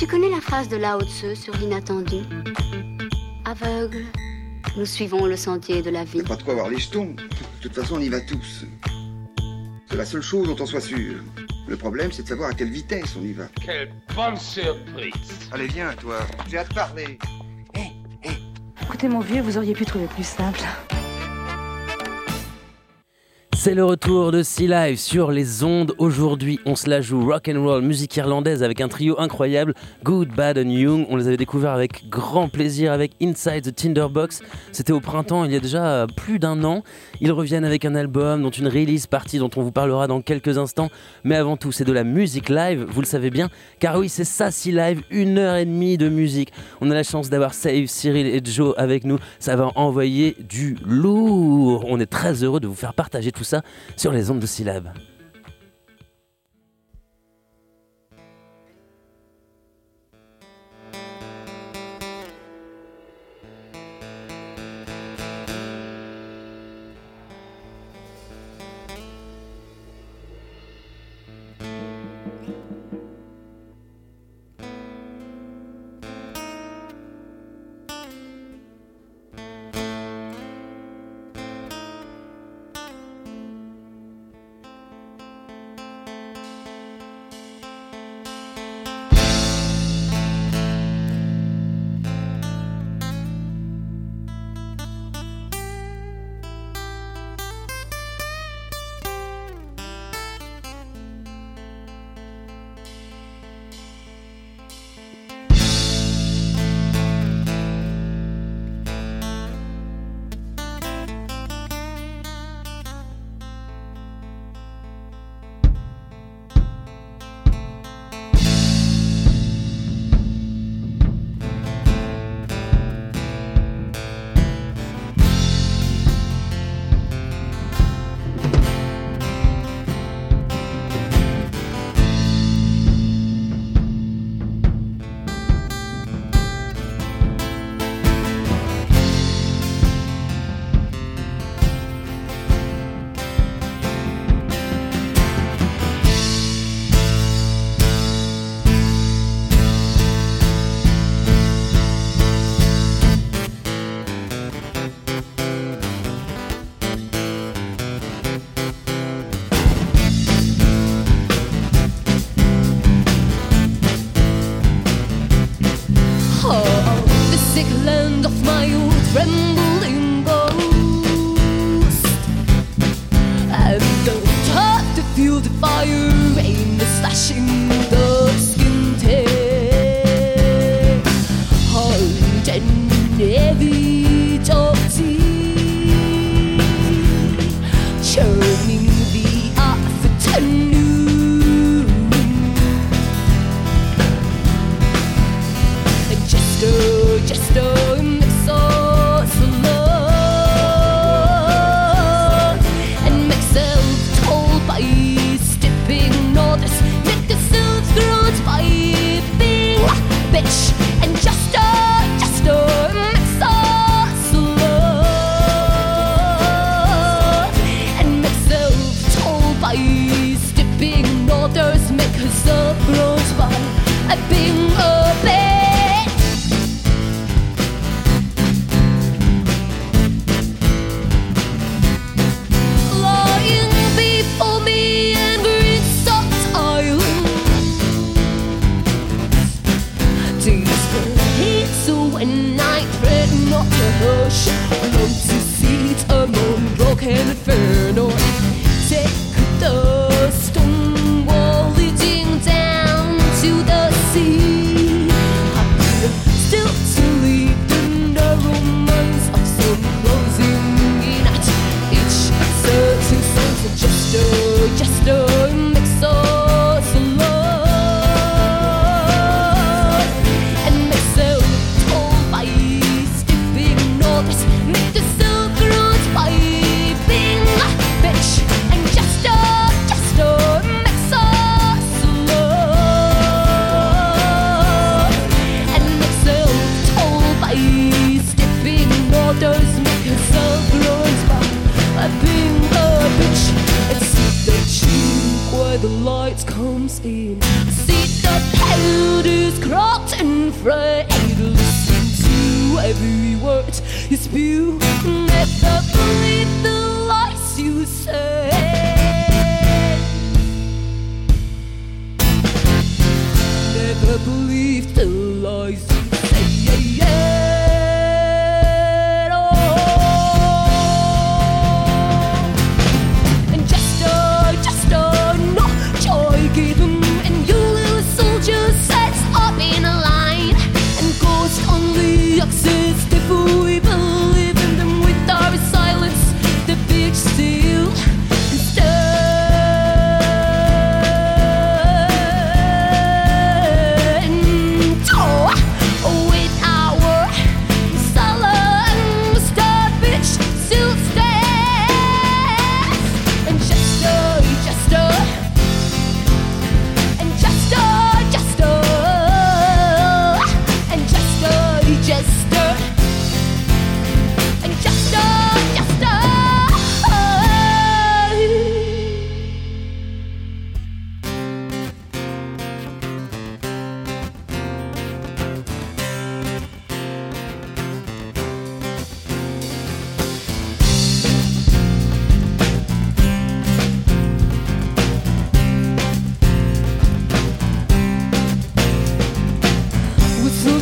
Tu connais la phrase de Lao Tse sur l'inattendu Aveugle, nous suivons le sentier de la vie. Pas de quoi avoir les jetons. De toute façon, on y va tous. C'est la seule chose dont on soit sûr. Le problème, c'est de savoir à quelle vitesse on y va. Quelle bonne surprise Allez, viens, toi. J'ai hâte de parler. Écoutez, mon vieux, vous auriez pu trouver plus simple. C'est le retour de Sea Live sur les ondes. Aujourd'hui, on se la joue rock and roll, musique irlandaise avec un trio incroyable, Good, Bad and Young. On les avait découverts avec grand plaisir avec Inside the Tinderbox. C'était au printemps, il y a déjà plus d'un an. Ils reviennent avec un album, dont une release partie dont on vous parlera dans quelques instants. Mais avant tout, c'est de la musique live, vous le savez bien. Car oui, c'est ça, Sea Live, une heure et demie de musique. On a la chance d'avoir Save, Cyril et Joe avec nous. Ça va envoyer du lourd. On est très heureux de vous faire partager tout ça sur les ondes de syllabes.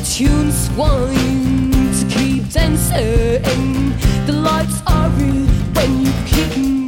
tunes swine to keep dancing. The lights are real when you kick me.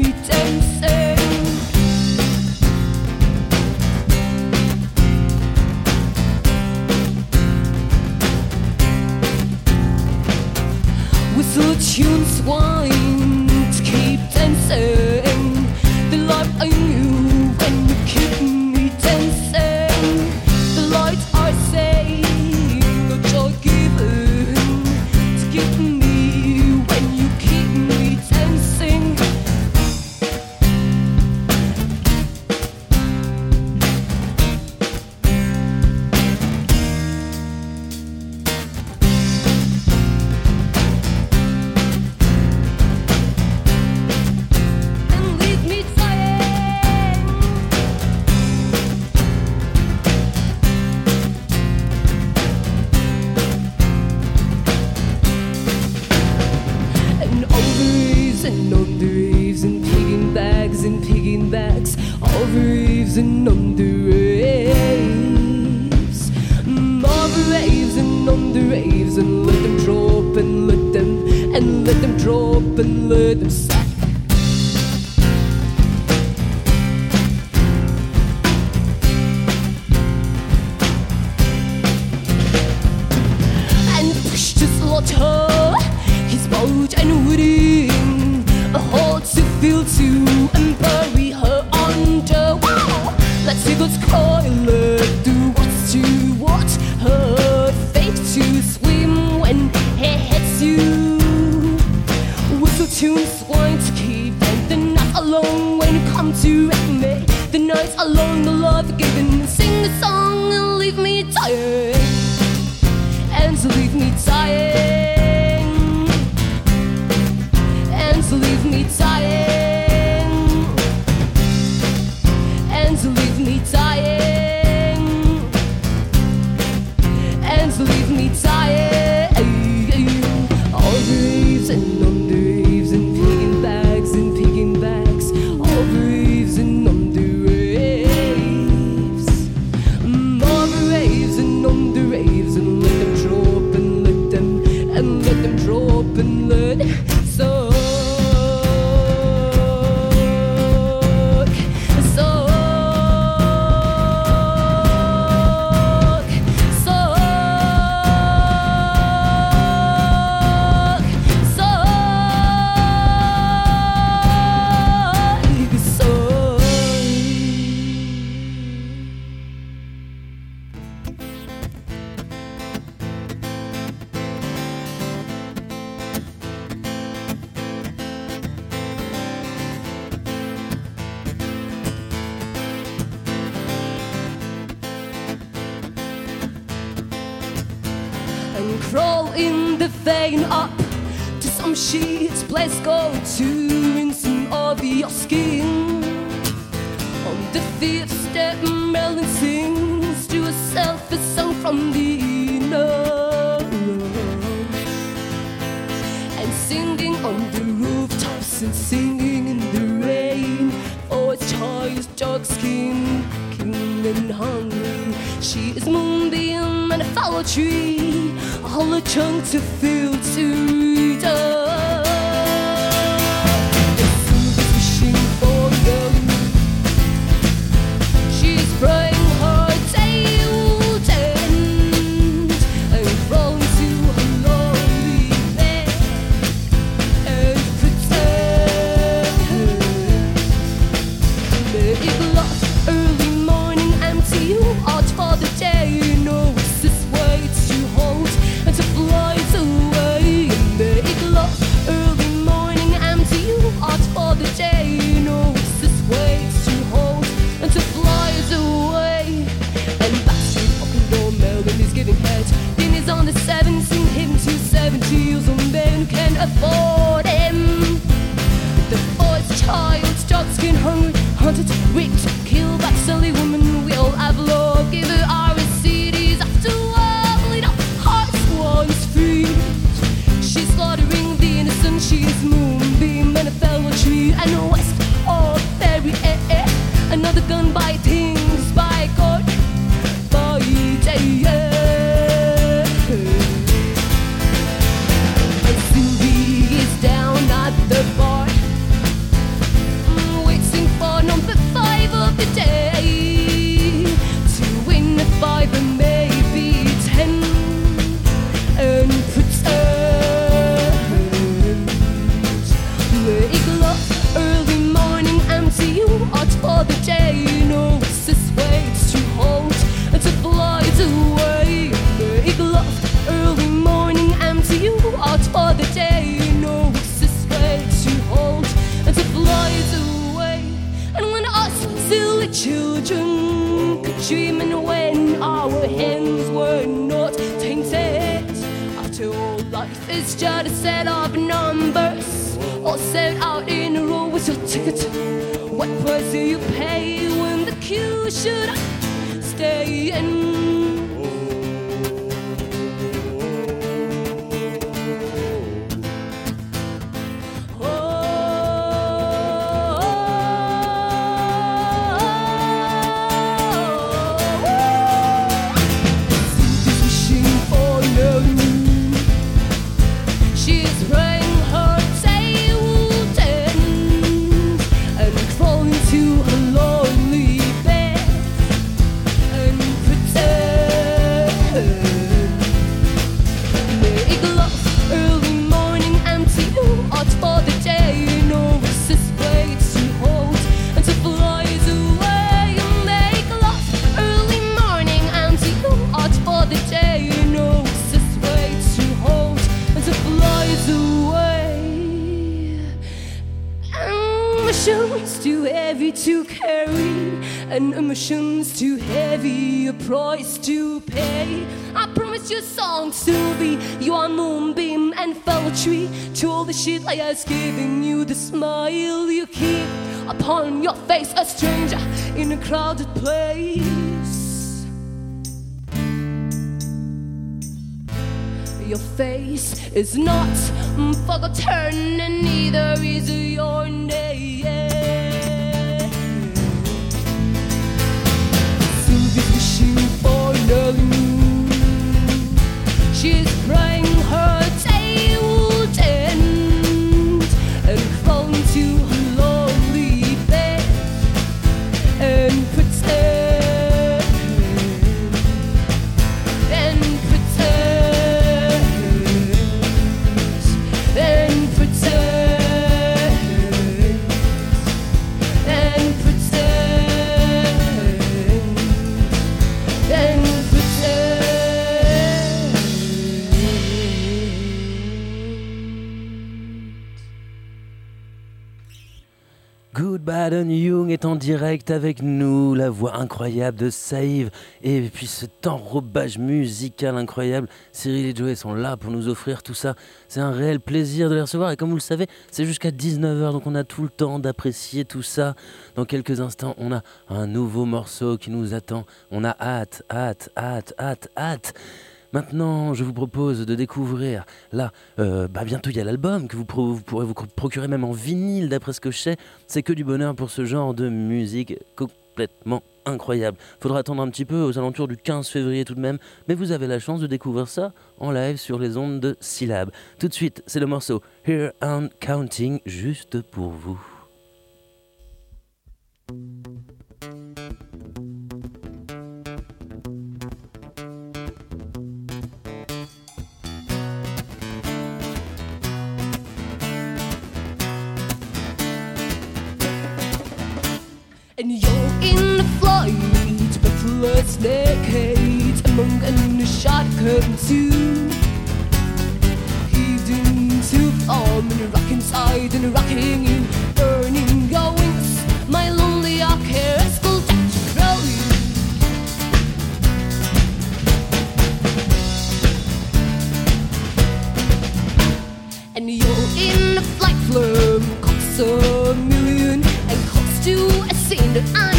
sheet I giving you the smile you keep upon your face, a stranger in a crowded place. Your face is not forgotten, and neither is your name. Sylvie's wishing for love. She's crying her. Brandon Young est en direct avec nous, la voix incroyable de Saïve et puis cet enrobage musical incroyable. Cyril et Joey sont là pour nous offrir tout ça. C'est un réel plaisir de les recevoir et comme vous le savez, c'est jusqu'à 19h donc on a tout le temps d'apprécier tout ça. Dans quelques instants, on a un nouveau morceau qui nous attend. On a hâte, hâte, hâte, hâte, hâte. Maintenant, je vous propose de découvrir, là, euh, bah bientôt il y a l'album que vous, pourrez vous procurer même en vinyle d'après ce que je sais. C'est que du bonheur pour ce genre de musique complètement incroyable. Faudra attendre un petit peu aux alentours du 15 février tout de même, mais vous avez la chance de découvrir ça en live sur les ondes de Syllab. Tout de suite, c'est le morceau Here and Counting juste pour vous. Curtain too. Hidden to form and rock inside and rocking you, burning wings. My lonely orchestral that grow you. And you're in a flight firm, costs a million, and cost you a scene that I'm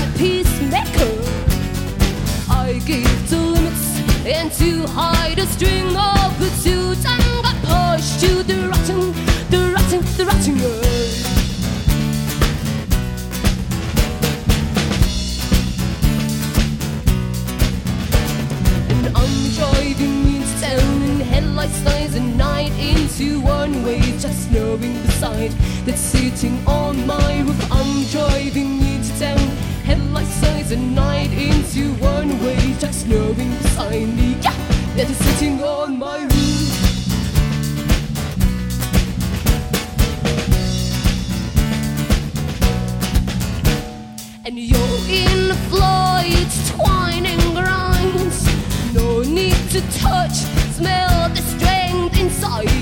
into one way, just knowing the side that's sitting on my roof. I'm driving into town, headlights, eyes and night into one way, just knowing the sign yeah, that is sitting on my roof. And you're in a flight, twining grinds. No need to touch, smell the strength inside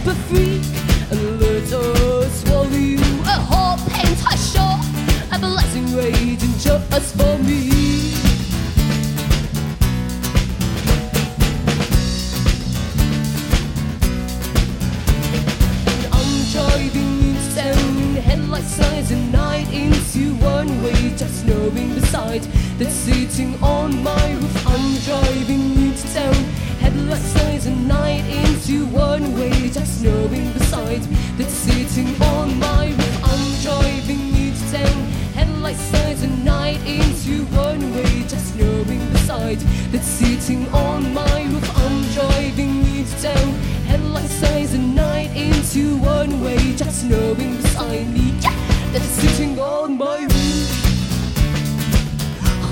pepper freak. And let us swallow a whole paint I show. A blessing raging just for me. I'm driving signs, and night into one way, just knowing the that's sitting on my roof. I'm driving into town, headlights, signs, and night into one way, just knowing the sight that's sitting on my roof. I'm driving into town, headlights, signs, and night into one way, just knowing the sight that's sitting on my roof. I'm driving into town, headlights, signs, and night into one way, just knowing beside me yeah, that's sitting on my roof.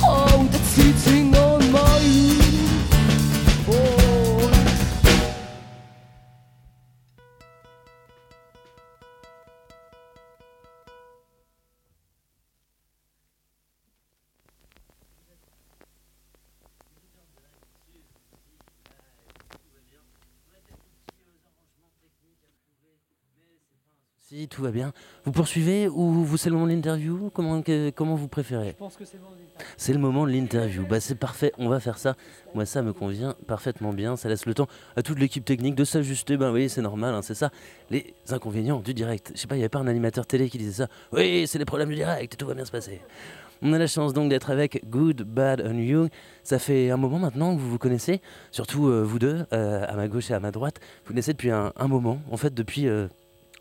Oh, that's sitting Tout va bien, vous poursuivez ou vous c'est le moment de l'interview? Comment, que- comment vous préférez? Pense que c'est bon. C'est le moment de l'interview. Bah c'est parfait, on va faire ça. Moi ça me convient parfaitement bien. Ça laisse le temps à toute l'équipe technique de s'ajuster. Ben oui, c'est normal, hein, c'est ça. Les inconvénients du direct. Je sais pas, il n'y avait pas un animateur télé qui disait ça. Oui, c'est les problèmes du direct, tout va bien se passer. On a la chance donc d'être avec Good, Bad and You. Ça fait un moment maintenant que vous vous connaissez, surtout euh, vous deux, euh, à ma gauche et à ma droite. Vous connaissez depuis un, un moment, en fait depuis euh,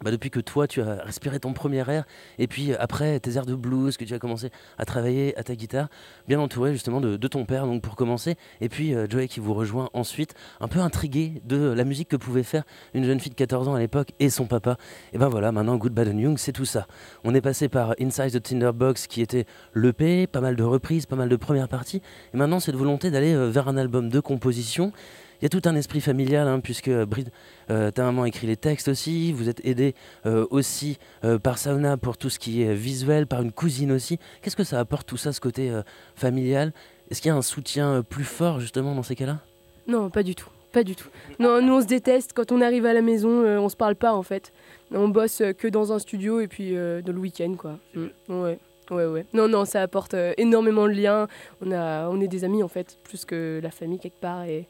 bah, depuis que toi, tu as respiré ton premier air, et puis euh, après tes airs de blues, que tu as commencé à travailler à ta guitare, bien entouré justement de, ton père, donc pour commencer, et puis euh, Joey qui vous rejoint ensuite, un peu intrigué de la musique que pouvait faire une jeune fille de 14 ans à l'époque et son papa. Et ben voilà, maintenant Good Bad and Young, c'est tout ça. On est passé par Inside the Tinderbox qui était l'EP, pas mal de reprises, pas mal de premières parties, et maintenant cette volonté d'aller euh, vers un album de composition. Il y a tout un esprit familial, hein, puisque euh, Bride, euh, ta maman écrit les textes aussi, vous êtes aidé euh, aussi euh, par Sauna pour tout ce qui est visuel, par une cousine aussi. Qu'est-ce que ça apporte tout ça, ce côté euh, familial? Est-ce qu'il y a un soutien euh, plus fort justement dans ces cas-là? Non, pas du tout. Pas du tout. Non, nous on se déteste. Quand on arrive à la maison, euh, on se parle pas en fait. On bosse que dans un studio et puis euh, dans le week-end quoi. Mm. Ouais. Ouais, ouais. Non, non, ça apporte euh, énormément de liens. On, a, on est des amis en fait, plus que la famille quelque part. Et...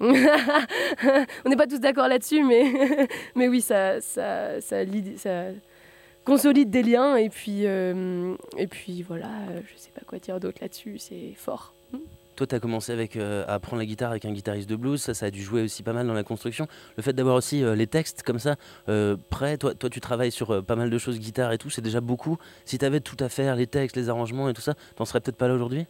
on n'est pas tous d'accord là-dessus, mais, mais oui, ça, ça, ça, consolide des liens. Et puis, euh, et puis voilà, je sais pas quoi dire d'autre là-dessus. C'est fort. Toi, tu as commencé avec, euh, à apprendre la guitare avec un guitariste de blues. Ça, ça a dû jouer aussi pas mal dans la construction. Le fait d'avoir aussi euh, les textes comme ça euh, prêts, toi, toi, tu travailles sur pas mal de choses, guitare et tout, c'est déjà beaucoup. Si tu avais tout à faire, les textes, les arrangements et tout ça, t'en serais peut-être pas là aujourd'hui?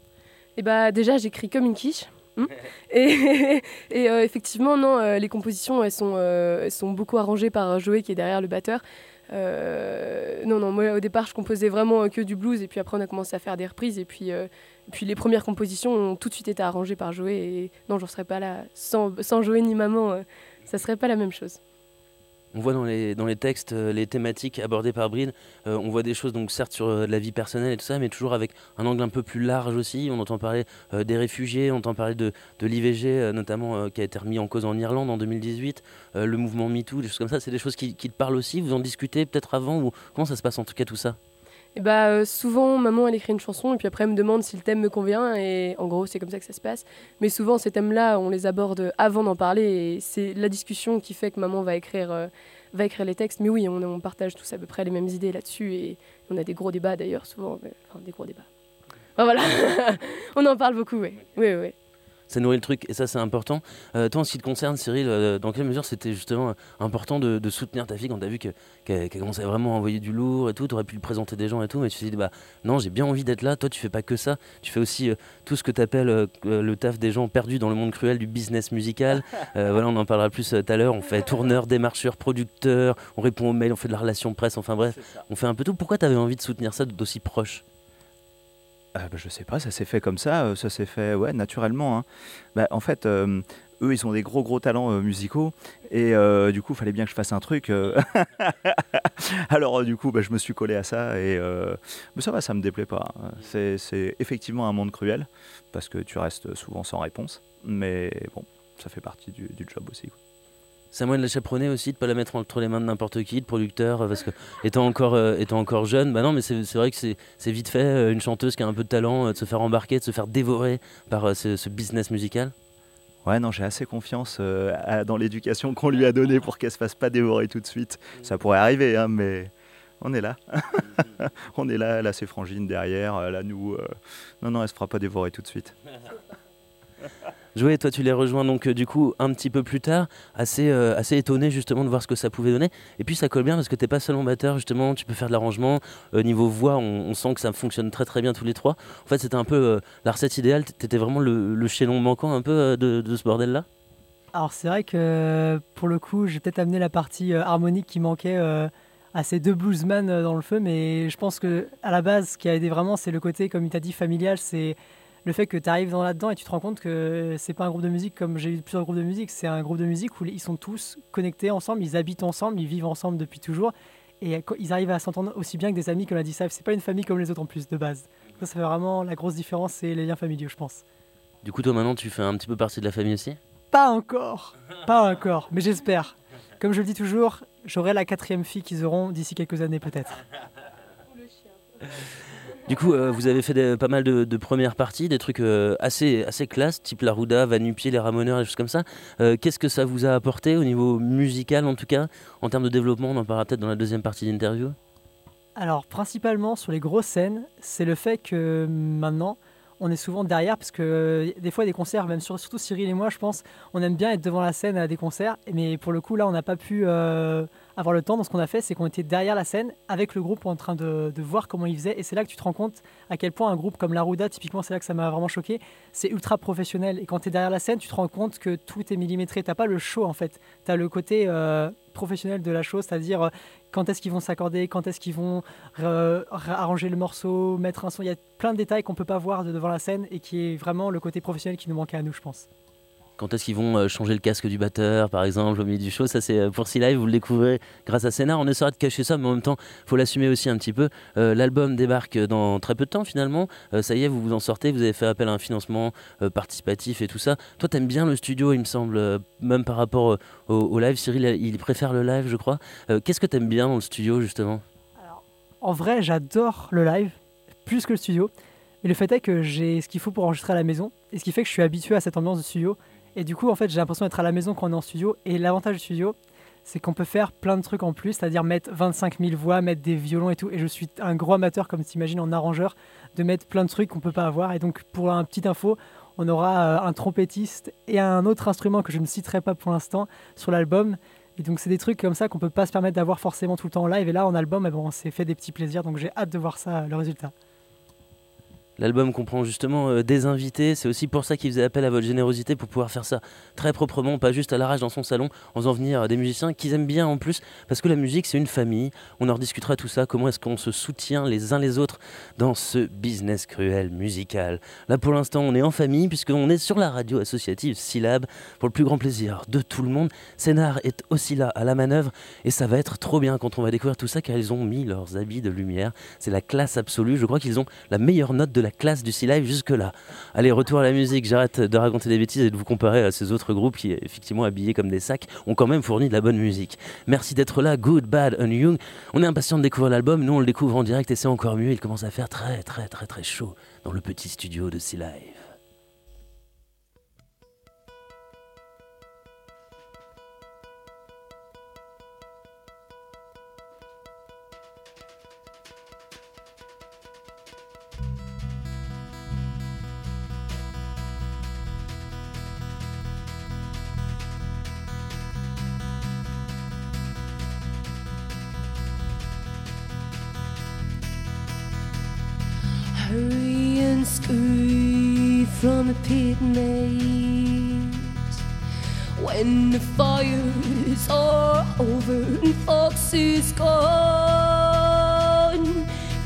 Et bah déjà j'écris comme une quiche. Hmm. et et, euh, effectivement, non, euh, les compositions, elles sont, euh, elles sont beaucoup arrangées par Joey qui est derrière le batteur. Non, non, moi au départ je composais vraiment que du blues et puis après on a commencé à faire des reprises et puis, puis les premières compositions ont tout de suite été arrangées par Joey et non, j'en serais pas là sans, sans Joey ni maman, ça serait pas la même chose. On voit dans les, dans les textes euh, les thématiques abordées par Bride, euh, on voit des choses, donc certes sur euh, la vie personnelle et tout ça, mais toujours avec un angle un peu plus large aussi. On entend parler des réfugiés, on entend parler de, de l'IVG, notamment qui a été remis en cause en Irlande en 2018, euh, le mouvement MeToo, des choses comme ça. C'est des choses qui, qui te parlent aussi Vous en discutez peut-être avant ou Comment ça se passe en tout cas tout ça? Et bah euh, souvent maman elle écrit une chanson et puis après elle me demande si le thème me convient et en gros c'est comme ça que ça se passe. Mais souvent ces thèmes-là on les aborde avant d'en parler et c'est la discussion qui fait que maman va écrire, euh, va écrire les textes. Mais oui on, partage tous à peu près les mêmes idées là-dessus et on a des gros débats d'ailleurs souvent. mais- Enfin des gros débats. Enfin, voilà, on en parle beaucoup, oui. Oui, oui. Ça nourrit le truc et ça c'est important. Euh, toi en ce qui te concerne Cyril, euh, dans quelle mesure c'était justement important de, de soutenir ta fille quand t'as vu que- qu'elle commençait vraiment à envoyer du lourd et tout, t'aurais pu lui présenter des gens et tout, mais tu t'es dit bah non j'ai bien envie d'être là, toi tu fais pas que ça, tu fais aussi euh, tout ce que t'appelles le taf des gens perdus dans le monde cruel du business musical. Voilà on en parlera plus tout à l'heure, on fait tourneur, démarcheur, producteur, on répond aux mails, on fait de la relation presse, enfin bref, on fait un peu tout. Pourquoi t'avais envie de soutenir ça d'aussi proche? Bah, je sais pas, ça s'est fait comme ça, euh, ça s'est fait ouais, naturellement. hein. Bah, en fait, euh, eux, ils ont des gros gros talents euh, musicaux et du coup, il fallait bien que je fasse un truc. Alors, du coup, bah, je me suis collé à ça et mais ça va, ça me déplaît pas. hein. C'est effectivement un monde cruel parce que tu restes souvent sans réponse, mais bon, ça fait partie du, du job aussi. quoi. De la chaperonner aussi, de pas la mettre entre les mains de n'importe qui, de producteur, euh, parce que étant encore, euh, étant encore jeune, bah non, mais c'est c'est vrai que c'est c'est vite fait, euh, une chanteuse qui a un peu de talent, euh, de se faire embarquer, de se faire dévorer par euh, ce, ce business musical. Ouais, non, j'ai assez confiance euh, à- dans l'éducation qu'on lui a donnée pour qu'elle se fasse pas dévorer tout de suite. Ça pourrait arriver, hein, mais on est là. on est là, elle a ses frangines derrière, elle a nous. euh, Non, non, elle se fera pas dévorer tout de suite. Joël, toi tu les rejoins donc euh, du coup un petit peu plus tard, assez, euh, assez étonné justement de voir ce que ça pouvait donner. Et puis ça colle bien parce que t'es pas seulement batteur justement, tu peux faire de l'arrangement. Euh, niveau voix, on, sent que ça fonctionne très très bien tous les trois. En fait c'était un peu la recette idéale, t'étais vraiment le, le chaînon manquant un peu de, ce bordel là. Alors c'est vrai que pour le coup, j'ai peut-être amené la partie harmonique qui manquait à ces deux bluesmen dans le feu, mais je pense que à la base, ce qui a aidé vraiment, c'est le côté, comme il t'a dit, familial, c'est le fait que tu arrives dans là-dedans et tu te rends compte que c'est pas un groupe de musique comme j'ai eu plusieurs groupes de musique, c'est un groupe de musique où ils sont tous connectés ensemble, ils habitent ensemble, ils vivent ensemble depuis toujours, et ils arrivent à s'entendre aussi bien que des amis, comme l'a dit Saif. C'est pas une famille comme les autres en plus de base. Ça, ça fait vraiment la grosse différence, c'est les liens familiaux, je pense. Du coup toi maintenant tu fais un petit peu partie de la famille aussi? Pas encore, pas encore, mais j'espère. Comme je le dis toujours, j'aurai la quatrième fille qu'ils auront d'ici quelques années peut-être. Du coup, euh, vous avez fait pas mal de, premières parties, des trucs euh, assez, assez classe, type la Ruda, Vanupier, les Ramoneurs, des choses comme ça. Euh, Qu'est-ce que ça vous a apporté au niveau musical, en tout cas, en termes de développement On en parlera peut-être dans la deuxième partie d'interview? Alors principalement sur les grosses scènes, c'est le fait que maintenant on est souvent derrière parce que des fois des concerts, même sur- surtout Cyril et moi, je pense, on aime bien être devant la scène à des concerts, mais pour le coup là on n'a pas pu avoir le temps. Donc ce qu'on a fait, c'est qu'on était derrière la scène avec le groupe en train de, voir comment ils faisaient, et c'est là que tu te rends compte à quel point un groupe comme la Ruda, typiquement, c'est là que ça m'a vraiment choqué. C'est ultra professionnel et quand tu es derrière la scène, tu te rends compte que tout est millimétré. T'as pas le show en fait, tu as le côté euh, professionnel de la chose, c'est-à-dire euh, quand est-ce qu'ils vont s'accorder, quand est-ce qu'ils vont re- arranger le morceau, mettre un son. Il y a plein de détails qu'on peut pas voir de devant la scène et qui est vraiment le côté professionnel qui nous manquait à nous, je pense. Quand est-ce qu'ils vont euh, changer le casque du batteur, par exemple, au milieu du show? Ça, c'est euh, pour si live, vous le découvrez grâce à Scénar. On essaiera de cacher ça, mais en même temps, faut l'assumer aussi un petit peu. Euh, L'album débarque dans très peu de temps, finalement. Ça y est, vous vous en sortez, vous avez fait appel à un financement participatif et tout ça. Toi, t'aimes bien le studio, il me semble, même par rapport au, au live. Cyril, il préfère le live, je crois. Qu'est-ce que t'aimes bien dans le studio, justement? En vrai, j'adore le live, plus que le studio. Mais le fait est que j'ai ce qu'il faut pour enregistrer à la maison, et ce qui fait que je suis habitué à cette ambiance de studio. Et du coup, en fait, j'ai l'impression d'être à la maison quand on est en studio. Et l'avantage du studio, c'est qu'on peut faire plein de trucs en plus, c'est-à-dire mettre 25 000 voix, mettre des violons et tout. Et je suis un gros amateur, comme tu imagines, en arrangeur, de mettre plein de trucs qu'on peut pas avoir. Et donc, pour un petit info, on aura euh, un trompettiste et un autre instrument que je ne citerai pas pour l'instant sur l'album. Et donc c'est des trucs comme ça qu'on peut pas se permettre d'avoir forcément tout le temps en live. Et là en album, eh ben, on s'est fait des petits plaisirs, donc j'ai hâte de voir ça, le résultat. L'album comprend justement euh, des invités, c'est aussi pour ça qu'il faisait appel à votre générosité pour pouvoir faire ça très proprement, pas juste à l'arrache dans son salon, en faisant venir des musiciens qu'ils aiment bien en plus, parce que la musique c'est une famille, on en rediscutera tout ça, comment est-ce qu'on se soutient les uns les autres dans ce business cruel musical? Là pour l'instant on est en famille puisqu'on est sur la radio associative Syllab, pour le plus grand plaisir de tout le monde. Sénard est aussi là à la manœuvre. Et ça va être trop bien quand on va découvrir tout ça car ils ont mis leurs habits de lumière, c'est la classe absolue, je crois qu'ils ont la meilleure note de la classe du Sea Live jusque-là. Allez, retour à la musique, j'arrête de raconter des bêtises et de vous comparer à ces autres groupes qui, effectivement habillés comme des sacs, ont quand même fourni de la bonne musique. Merci d'être là, Good, Bad, and Young. On est impatient de découvrir l'album, nous on le découvre en direct et c'est encore mieux, il commence à faire très très très très chaud dans le petit studio de Sea from a pit mate when the fires are over and Fox is gone.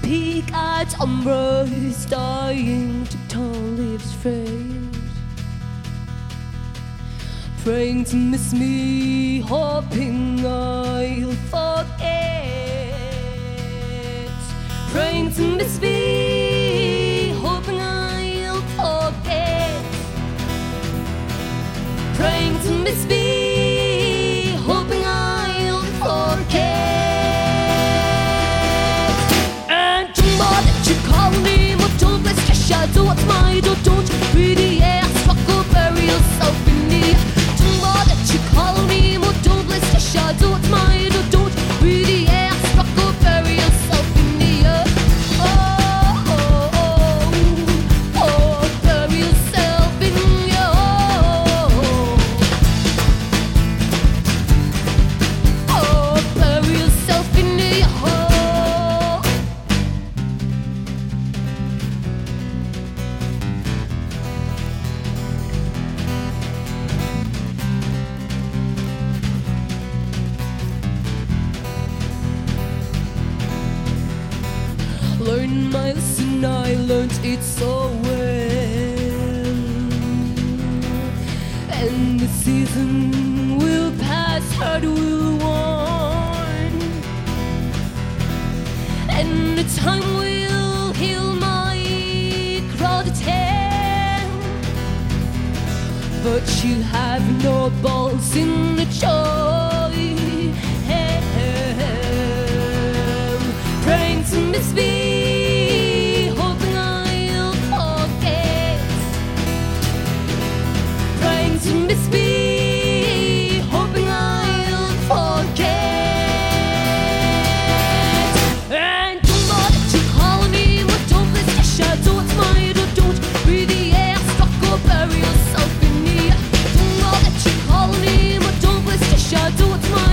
Peak-eyed Umbra is dying to tall lives fade. Praying to miss me, hoping I'll don't really But you have no balls in the joy. Praying to miss me, do what's mine.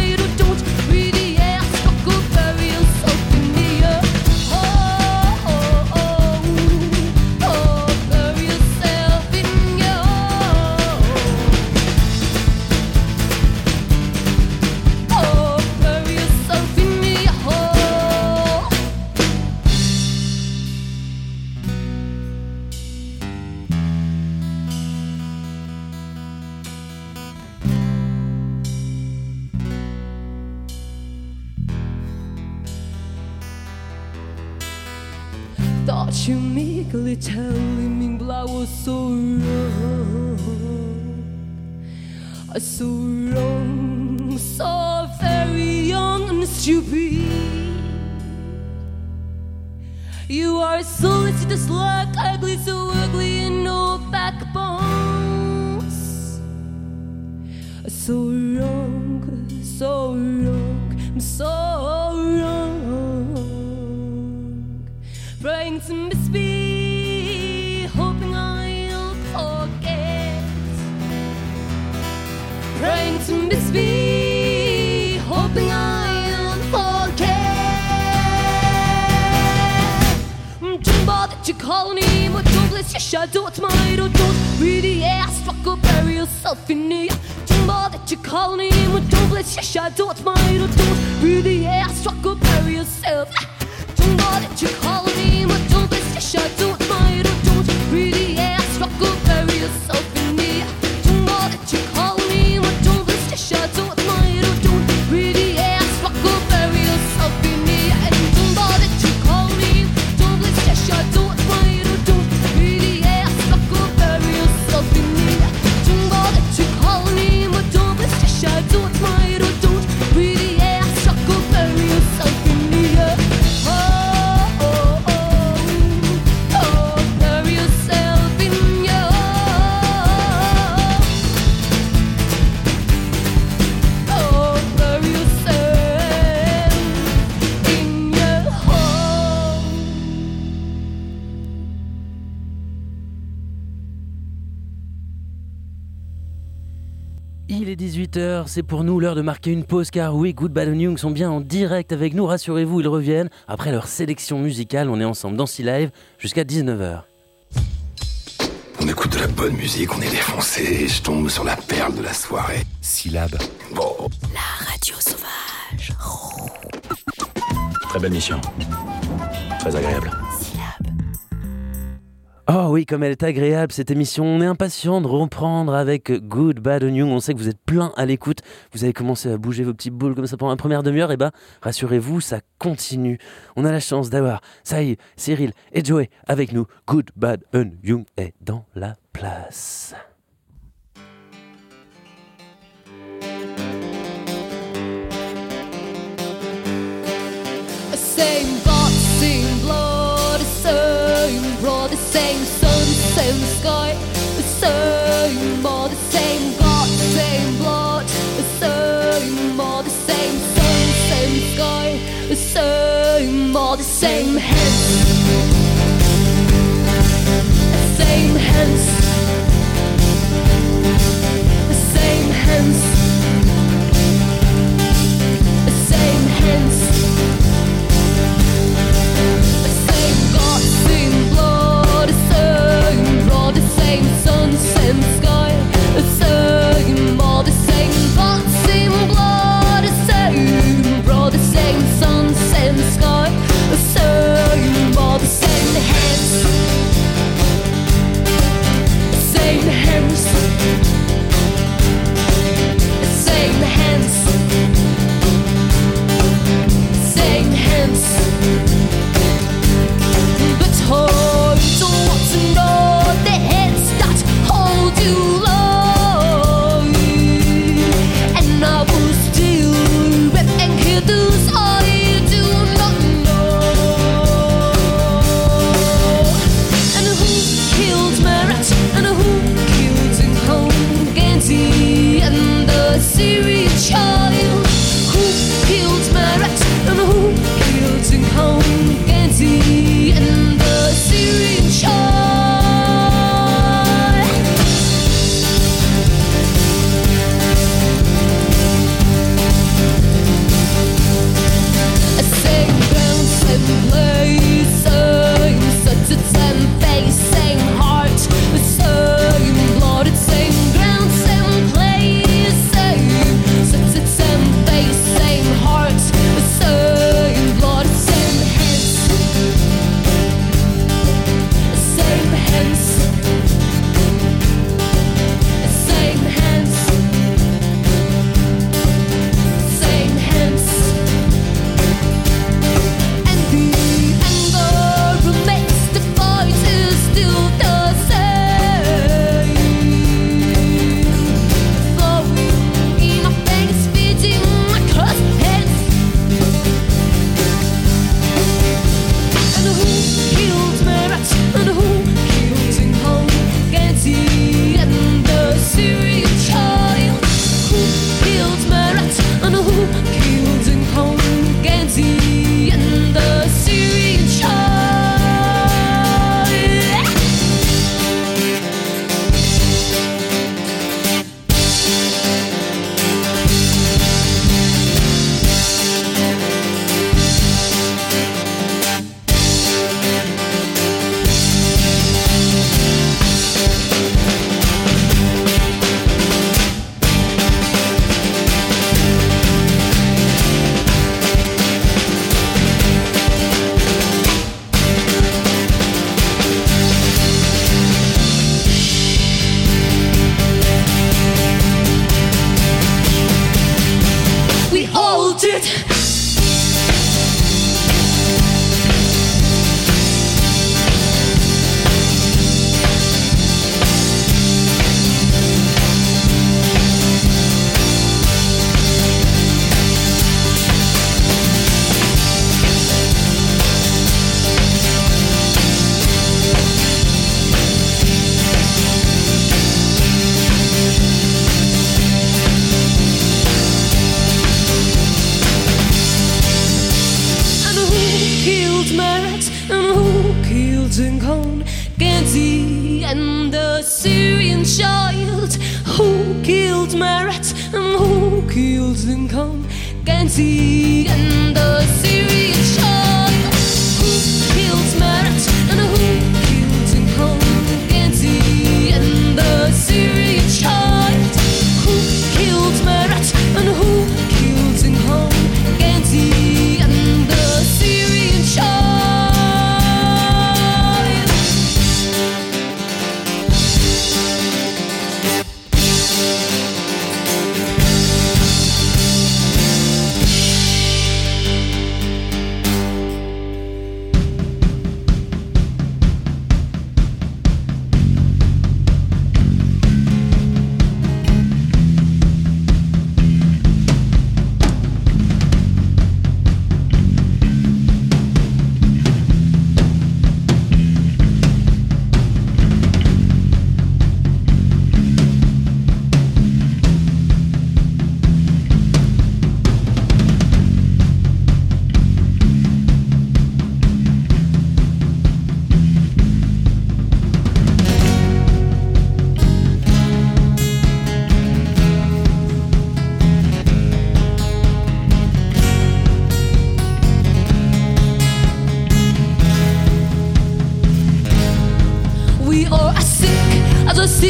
Yourself. C'est pour nous l'heure de marquer une pause car oui, Good Bad and Young sont bien en direct avec nous, rassurez-vous, ils reviennent. Après leur sélection musicale, on est ensemble dans C-Live jusqu'à 19h. On écoute de la bonne musique, on est défoncé, et je tombe sur la perle de la soirée. Syllabe. Bon. La radio sauvage. Très belle mission. Très agréable. Oh oui, comme elle est agréable cette émission, on est impatient de reprendre avec Good Bad and Young. On sait que vous êtes plein à l'écoute, vous avez commencé à bouger vos petites boules comme ça pendant la première demi-heure, et bah rassurez-vous, ça continue. On a la chance d'avoir Saïd, Cyril et Joey avec nous. Good Bad and Young est dans la place. Same brother, same sun, same sky, the same mother, same God, same blood, the same mother, same sun, same sky, the same mother, same hands, same hands, the same hands,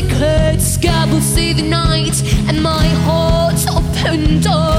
music hurts, see the night, and my heart's opened up.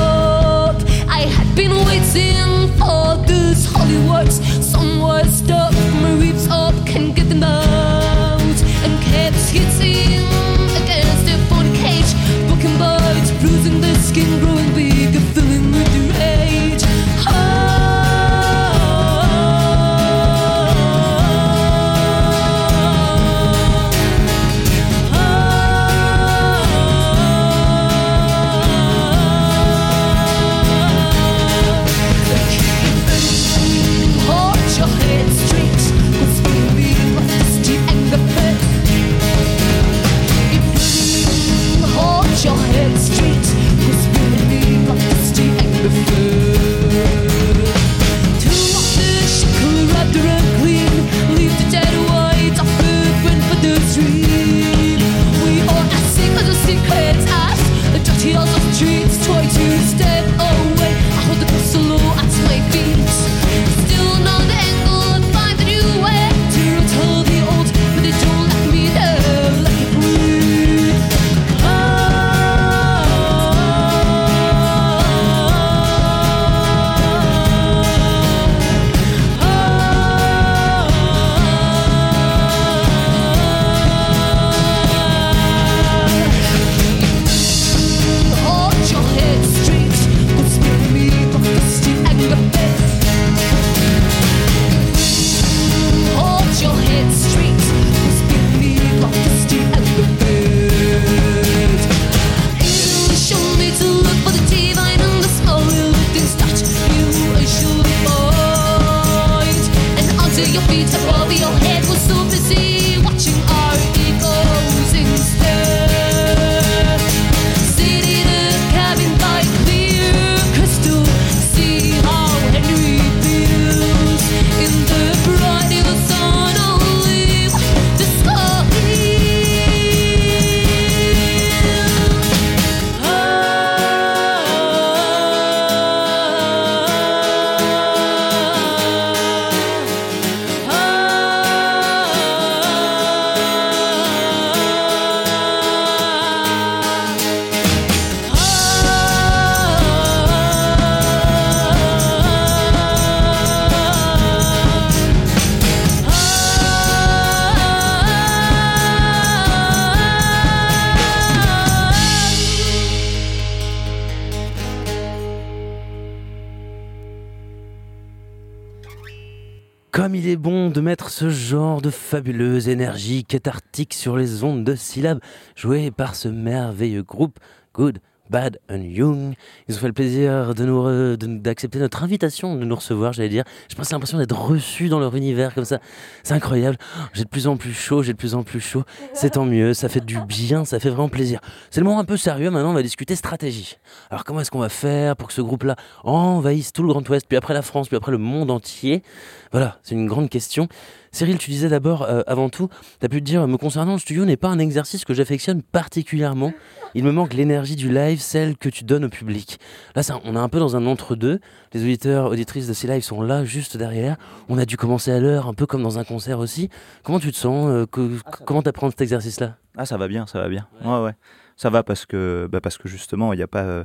fabuleuse énergie cathartique sur les ondes de syllabes jouées par ce merveilleux groupe Good. Bad and Young. Ils ont fait le plaisir de nous d'accepter notre invitation, de nous recevoir, j'allais dire. Je pense l'impression d'être reçu dans leur univers comme ça. C'est incroyable. Oh, j'ai de plus en plus chaud, j'ai de plus en plus chaud. C'est tant mieux, ça fait du bien, ça fait vraiment plaisir. C'est le moment un peu sérieux maintenant, on va discuter stratégie. Alors comment est-ce qu'on va faire pour que ce groupe-là envahisse tout le Grand Ouest, puis après la France, puis après le monde entier? Voilà, c'est une grande question. Cyril, tu disais d'abord, euh, avant tout, tu as pu te dire, me concernant, le studio n'est pas un exercice que j'affectionne particulièrement. Il me manque l'énergie du live, celle que tu donnes au public. Là, ça, on est un peu dans un entre-deux. Les auditeurs, auditrices de ces lives sont là, juste derrière. On a dû commencer à l'heure, un peu comme dans un concert aussi. Comment tu te sens euh, que- Comment t'apprends cet exercice-là? Ah, ça va bien, ça va bien. Ouais, ouais. Ça va parce que, bah, parce que justement, il n'y a pas, euh,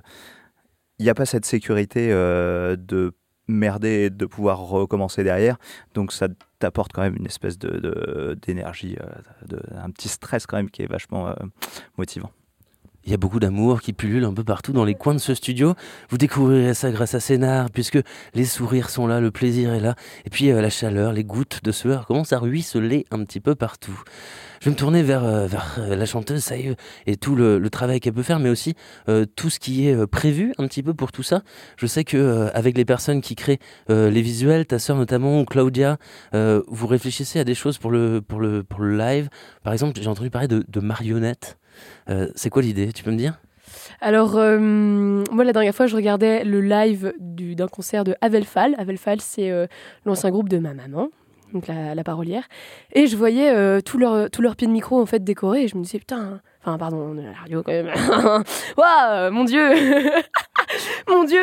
il y a pas cette sécurité euh, de merder et de pouvoir recommencer derrière. Donc ça t'apporte quand même une espèce d'énergie, euh, de, un petit stress quand même qui est vachement euh, motivant. Il y a beaucoup d'amour qui pullule un peu partout dans les coins de ce studio. Vous découvrirez ça grâce à Scénar, puisque les sourires sont là, le plaisir est là, et puis euh, la chaleur, les gouttes de sueur commencent à ruisseler un petit peu partout. Je vais me tourner vers, euh, vers euh, la chanteuse, ça y est, et tout le, travail qu'elle peut faire, mais aussi tout ce qui est prévu un petit peu pour tout ça. Je sais que avec les personnes qui créent les visuels, ta sœur notamment, ou Claudia, vous réfléchissez à des choses pour le, pour le, pour le live. Par exemple, j'ai entendu parler de marionnettes. Euh, c'est quoi l'idée? Tu peux me dire? Alors, euh, moi, la dernière fois, je regardais le live du- d'un concert de Avelfal. Avelfal, c'est euh, l'ancien groupe de ma maman, donc la, la parolière. Et je voyais euh, tout, leur, de micro, en fait, décoré. Et je me disais, putain, enfin, pardon, la radio quand même. Waouh, mon Dieu Mon Dieu,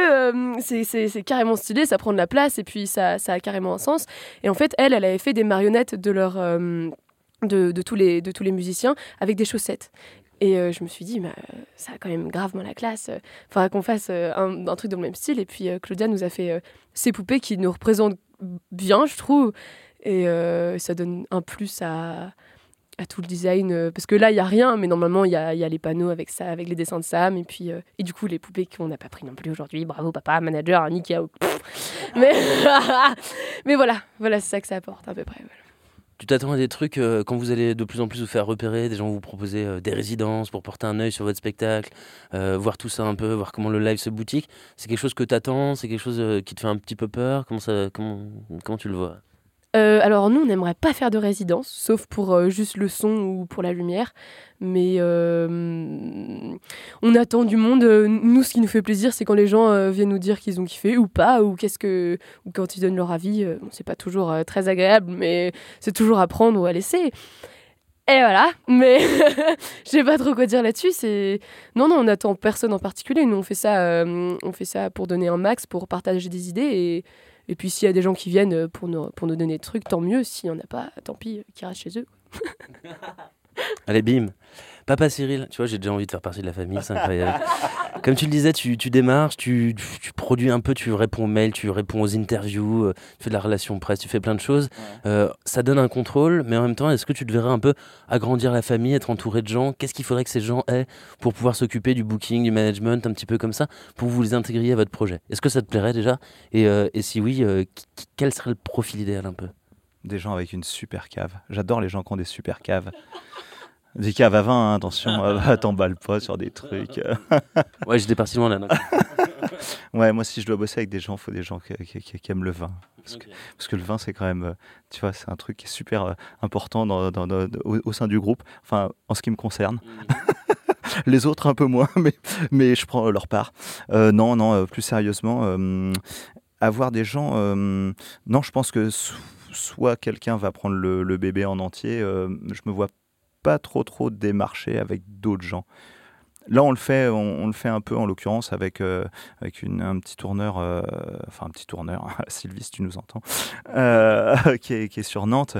c'est- carrément stylé, ça prend de la place et puis ça, ça a carrément un sens. Et en fait, elle, elle avait fait des marionnettes de tous les musiciens avec des chaussettes. Et euh, je me suis dit, bah, euh, ça a quand même gravement la classe. Il faudra qu'on fasse euh, un, truc dans le même style. Et puis euh, Claudia nous a fait euh, ces poupées qui nous représentent bien, je trouve. Et euh, ça donne un plus à, tout le design. euh, parce que là, il n'y a rien, mais normalement, il y a, les panneaux avec ça, avec les dessins de Sam. Et puis, euh, et du coup, les poupées qu'on n'a pas pris non plus aujourd'hui. Bravo, papa, manager, Nicky. Mais, mais voilà, voilà c'est ça que ça apporte à peu près. Tu t'attends à des trucs euh, quand vous allez de plus en plus vous faire repérer, des gens vous proposer euh, des résidences pour porter un œil sur votre spectacle, euh, voir tout ça un peu, voir comment le live se boutique. C'est quelque chose que t'attends, c'est quelque chose qui te fait un petit peu peur? Comment ça, comment, comment tu le vois? Euh, alors nous, on n'aimerait pas faire de résidence, sauf pour euh, juste le son ou pour la lumière. Mais euh, on attend du monde. Nous, ce qui nous fait plaisir, c'est quand les gens viennent nous dire qu'ils ont kiffé ou pas, ou qu'est-ce que, ou quand ils donnent leur avis. C'est pas toujours très agréable, mais c'est toujours à prendre ou à laisser. Et voilà, mais je sais pas trop quoi dire là-dessus. Non, non, on attend personne en particulier. Nous, on fait ça, on fait ça pour donner un max, pour partager des idées et puis s'il y a des gens qui viennent euh, pour nous, pour nous donner des trucs, tant mieux. S'il n'y en a pas, tant pis, euh, qu'ils restent chez eux. Allez, bim Papa Cyril, tu vois, j'ai déjà envie de faire partie de la famille, c'est incroyable. Comme tu le disais, tu, tu démarches, tu, tu- tu produis un peu, tu réponds aux mails, tu réponds aux interviews, euh, tu fais de la relation presse, tu fais plein de choses. Euh, ça donne un contrôle, mais en même temps, est-ce que tu devrais un peu agrandir la famille, être entouré de gens? Qu'est-ce qu'il faudrait que ces gens aient pour pouvoir s'occuper du booking, du management, un petit peu comme ça, pour que vous les intégriez à votre projet? Est-ce que ça te plairait déjà? Et, euh, et si oui, euh, quel serait le profil idéal un peu? Des gens avec une super cave. J'adore les gens qui ont des super caves. Des caves à vin, hein, attention, euh, t'emballes pas sur des trucs. Ouais, j'étais parti loin là. ouais, moi si je dois bosser avec des gens, il faut des gens qui, qui- qui- qui aiment le vin. Parce, que, parce que le vin, c'est quand même, euh, tu vois, c'est un truc qui est super euh, important dans, dans- dans- au, au sein du groupe, enfin, en ce qui me concerne. Les autres un peu moins, mais, mais je prends leur part. Euh, non, non, euh, plus sérieusement, euh, avoir des gens... euh, non, je pense que so- soit quelqu'un va prendre le, le bébé en entier, euh, je me vois pas trop trop démarcher avec d'autres gens. Là, on le fait, on, le fait un peu en l'occurrence avec, euh, avec un petit tourneur, euh, enfin un petit tourneur, Sylvie, si tu nous entends, euh, qui, est, sur Nantes.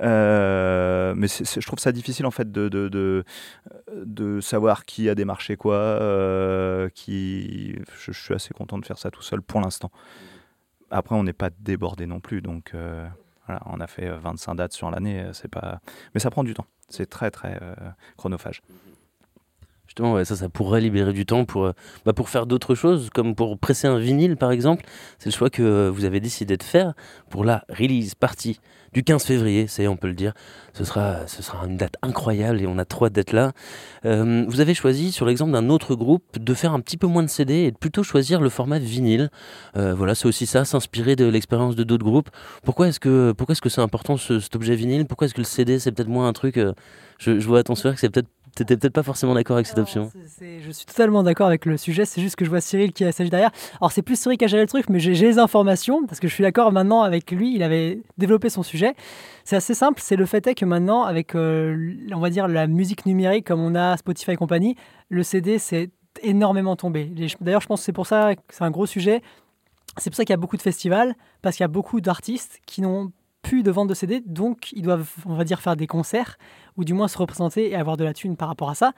Mais je trouve ça difficile en fait de, de, de, savoir qui a démarché quoi. qui, je, suis assez content de faire ça tout seul pour l'instant. Après, on n'est pas débordé non plus, donc on a fait euh, 25 dates sur l'année, euh, c'est pas, mais ça prend du temps. C'est très très euh, chronophage. Justement, ça, ça pourrait libérer du temps pour, euh, bah, pour faire d'autres choses, comme pour presser un vinyle par exemple. C'est le choix que euh, vous avez décidé de faire pour la release party du 15 février, c'est on peut le dire. Ce sera, ce sera une date incroyable et on a hâte d'être là. Euh, vous avez choisi, sur l'exemple d'un autre groupe, de faire un petit peu moins de CD et de plutôt choisir le format vinyle. Voilà, c'est aussi ça, s'inspirer de l'expérience de d'autres groupes. Pourquoi est-ce que que c'est important ce, cet objet vinyle? Pourquoi est-ce que le CD c'est peut-être moins un truc je, je vois à ton sourire que c'est peut-être T'étais peut-être pas forcément d'accord avec cette option. Je suis totalement d'accord avec le sujet, c'est juste que je vois Cyril qui s'agit derrière. Alors c'est plus Cyril qui a géré le truc, mais j'ai les informations, parce que je suis d'accord maintenant avec lui, il avait développé son sujet. C'est assez simple, c'est le fait est que maintenant, avec, euh, on va dire, la musique numérique, comme on a Spotify et compagnie, le CD c'est énormément tombé. D'ailleurs, je pense que c'est pour ça que c'est un gros sujet. C'est pour ça qu'il y a beaucoup de festivals, parce qu'il y a beaucoup d'artistes qui n'ont plus de vente de CD, donc ils doivent, on va dire, faire des concerts, ou du moins se représenter et avoir de la thune par rapport à ça.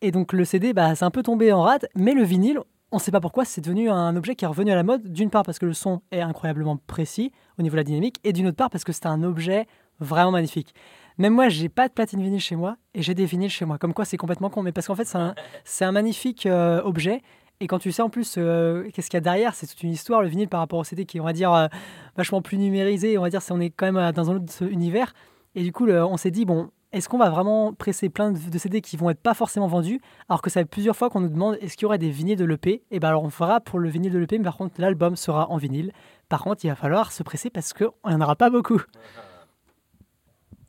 Et donc le CD, bah, c'est un peu tombé en rade, mais le vinyle, on ne sait pas pourquoi, c'est devenu un objet qui est revenu à la mode, d'une part parce que le son est incroyablement précis au niveau de la dynamique, et d'une autre part parce que c'est un objet vraiment magnifique. Même moi, j'ai pas de platine vinyle chez moi, et j'ai des vinyles chez moi. Comme quoi, c'est complètement con, mais parce qu'en fait, c'est un, un magnifique euh, objet. Et quand tu sais en plus euh, qu'est-ce qu'il y a derrière, c'est toute une histoire, le vinyle par rapport au CD qui est, on va dire, euh, vachement plus numérisé. On va dire, c'est on est quand même dans un autre univers. Et du coup, on s'est dit, bon, est-ce qu'on va vraiment presser plein de, CD qui vont être pas forcément vendus Alors que ça fait plusieurs fois qu'on nous demande, est-ce qu'il y aurait des vinyles de l'EP Et ben alors, on fera pour le vinyle de l'EP, mais par contre, l'album sera en vinyle. Par contre, il va falloir se presser parce qu'on n'en aura pas beaucoup.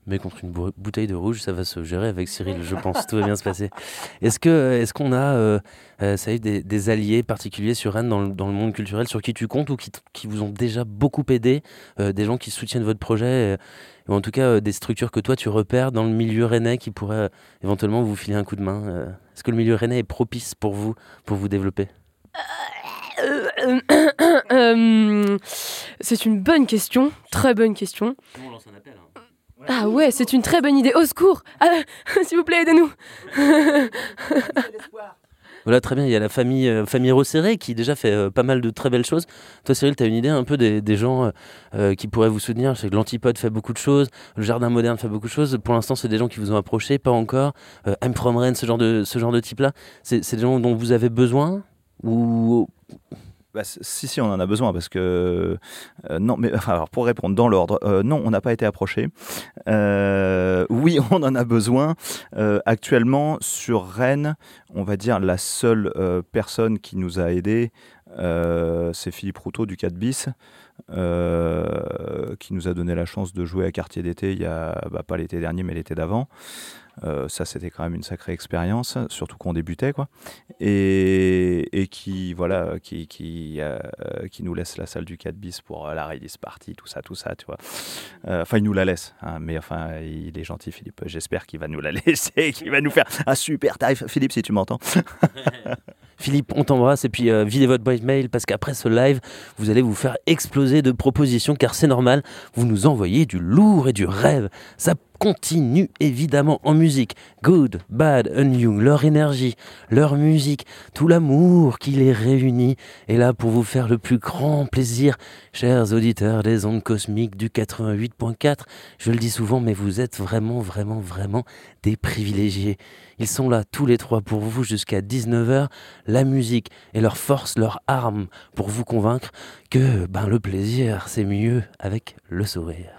Mais contre une bou- bouteille de rouge, ça va se gérer avec Cyril, je pense. Tout va bien se passer. Est-ce que est-ce qu'on a euh, euh, ça y est, des, des alliés particuliers sur Rennes dans le, dans le monde culturel sur qui tu comptes ou qui, vous ont déjà beaucoup aidé euh, Des gens qui soutiennent votre projet euh, ou en tout cas euh, des structures que toi tu repères dans le milieu rennais qui pourraient euh, éventuellement vous filer un coup de main euh. Est-ce que le milieu rennais est propice pour vous, pour vous développer? Euh, euh, c'est une bonne question, très bonne question. Ah ouais, c'est une très bonne idée. Au secours Ah, S'il vous plaît, aidez-nous Voilà, très bien. Il y a la famille, euh, famille qui déjà fait euh, pas mal de très belles choses. Toi, Cyril, tu as une idée un peu des, des gens euh, euh, qui pourraient vous soutenir? Je sais que l'Antipode fait beaucoup de choses, le Jardin Moderne fait beaucoup de choses. Pour l'instant, c'est des gens qui vous ont approché, pas encore. Euh, I'm from Rennes, ce genre de, ce genre de type-là. C'est c'est des gens dont vous avez besoin ou Bah, si, si, on en a besoin parce que. euh, non, mais alors, pour répondre dans l'ordre, euh, non, on n'a pas été approché. Euh, oui, on en a besoin. Actuellement, sur Rennes, on va dire la seule personne qui nous a aidés, c'est Philippe Routot du 4 bis. qui nous a donné la chance de jouer à Quartier d'été il y a bah, pas l'été dernier mais l'été d'avant. Euh, ça c'était quand même une sacrée expérience, surtout qu'on débutait quoi. Et, qui voilà, qui qui, euh, qui nous laisse la salle du 4 bis pour euh, la release party, tout ça, tout ça, tu vois. Enfin il nous la laisse, hein, mais enfin il est gentil Philippe. J'espère qu'il va nous la laisser, qu'il va nous faire un super tarif. Philippe si tu m'entends. Philippe, on t'embrasse et puis euh, videz votre boîte mail parce qu'après ce live, vous allez vous faire exploser de propositions car c'est normal, vous nous envoyez du lourd et du rêve. Ça continue évidemment en musique. Good, Bad, and Young, leur énergie, leur musique, tout l'amour qui les réunit est là pour vous faire le plus grand plaisir, chers auditeurs des ondes cosmiques du 88.4. Je le dis souvent, mais vous êtes vraiment, vraiment, vraiment des privilégiés. Ils sont là tous les trois pour vous jusqu'à 19h. La musique est leur force, leur arme pour vous convaincre que ben, le plaisir, c'est mieux avec le sourire.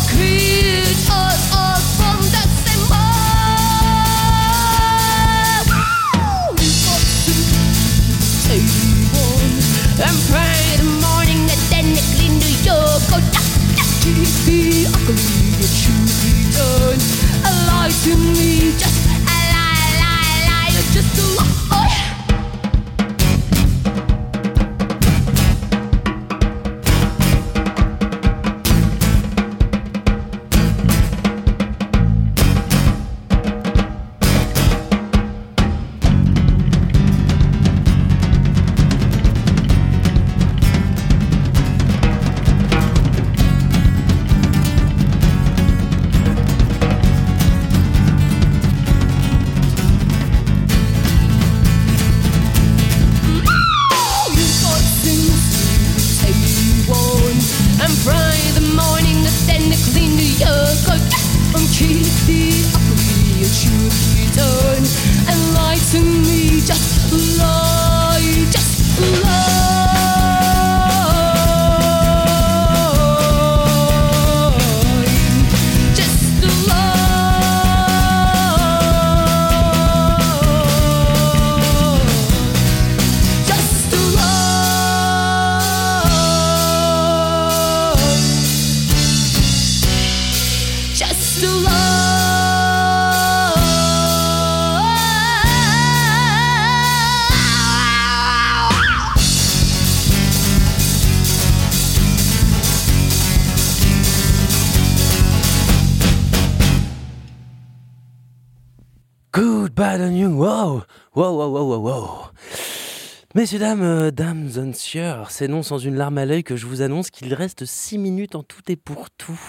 to me, Bad and wow, wow, wow, wow, wow, wow. Messieurs, dames, euh, dames and c'est non sans une larme à l'œil que je vous annonce qu'il reste 6 minutes en tout et pour tout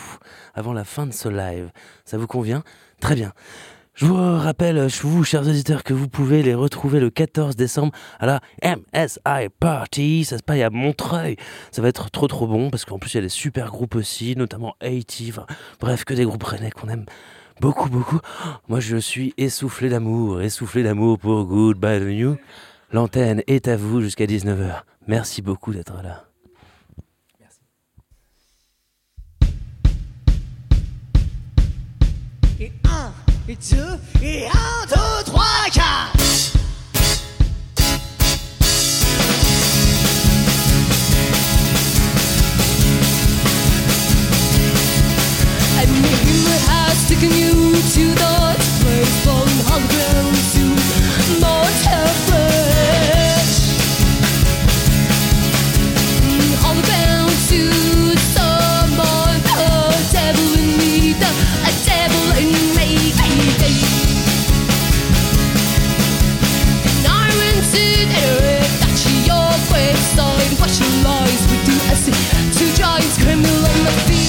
avant la fin de ce live. Ça vous convient? Très bien. Je vous rappelle, vous, chers auditeurs, que vous pouvez les retrouver le 14 décembre à la MSI Party. Ça se passe à Montreuil. Ça va être trop trop bon parce qu'en plus il y a des super groupes aussi, notamment 80. Enfin, bref, que des groupes rennais qu'on aime beaucoup beaucoup. Moi je suis essoufflé d'amour, essoufflé d'amour pour Good Bad New. L'antenne est à vous jusqu'à 19h. Merci beaucoup d'être là. Et un, et deux, et un, deux, trois, quatre. That you to that place from underground to mortal mm, flesh. Underground to someone, the devil in me, the devil in me, I the your lies with you. I two giants criminal on my feet.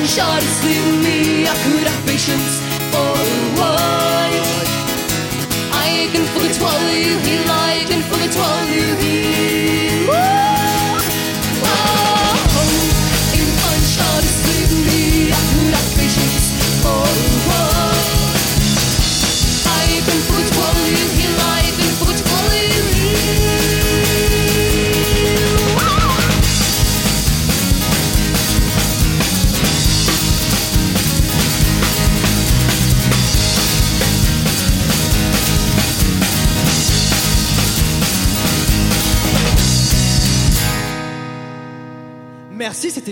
Whoa, in gunshot, me. I could have patience for a while. I can forget what you. I can forget what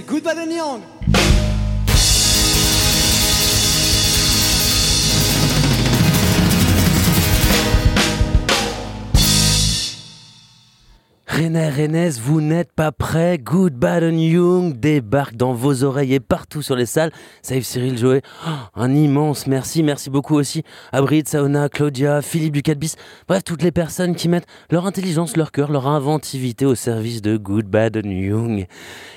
Good Bad and Young. Vous n'êtes pas prêts. Good, Bad and Young débarque dans vos oreilles et partout sur les salles. Save Cyril Joé, oh, un immense merci. Merci beaucoup aussi à Brid, Saona, Claudia, Philippe Ducadbis. Bref, toutes les personnes qui mettent leur intelligence, leur cœur, leur inventivité au service de Good, Bad and Young.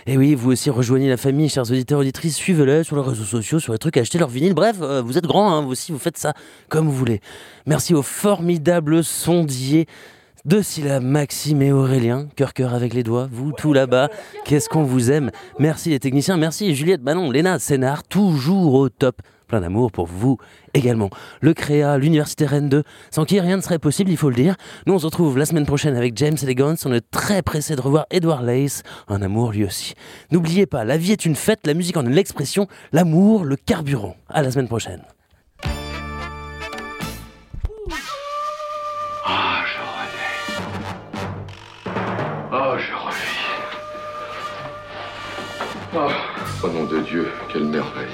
Et oui, vous aussi rejoignez la famille, chers auditeurs, auditrices. Suivez-le sur les réseaux sociaux, sur les trucs, achetez leur vinyle. Bref, euh, vous êtes grands, hein, vous aussi, vous faites ça comme vous voulez. Merci aux formidables sondiers deux syllabes, Maxime et Aurélien, cœur cœur avec les doigts, vous tout là-bas, qu'est-ce qu'on vous aime? Merci les techniciens, merci Juliette, Manon, Léna, Sénard, toujours au top. Plein d'amour pour vous également. Le Créa, l'Université Rennes 2, sans qui rien ne serait possible, il faut le dire. Nous on se retrouve la semaine prochaine avec James Elegance, on est très pressé de revoir Edward Lace, un amour lui aussi. N'oubliez pas, la vie est une fête, la musique en est l'expression, l'amour, le carburant. À la semaine prochaine. Oh, au nom de Dieu, quelle merveille.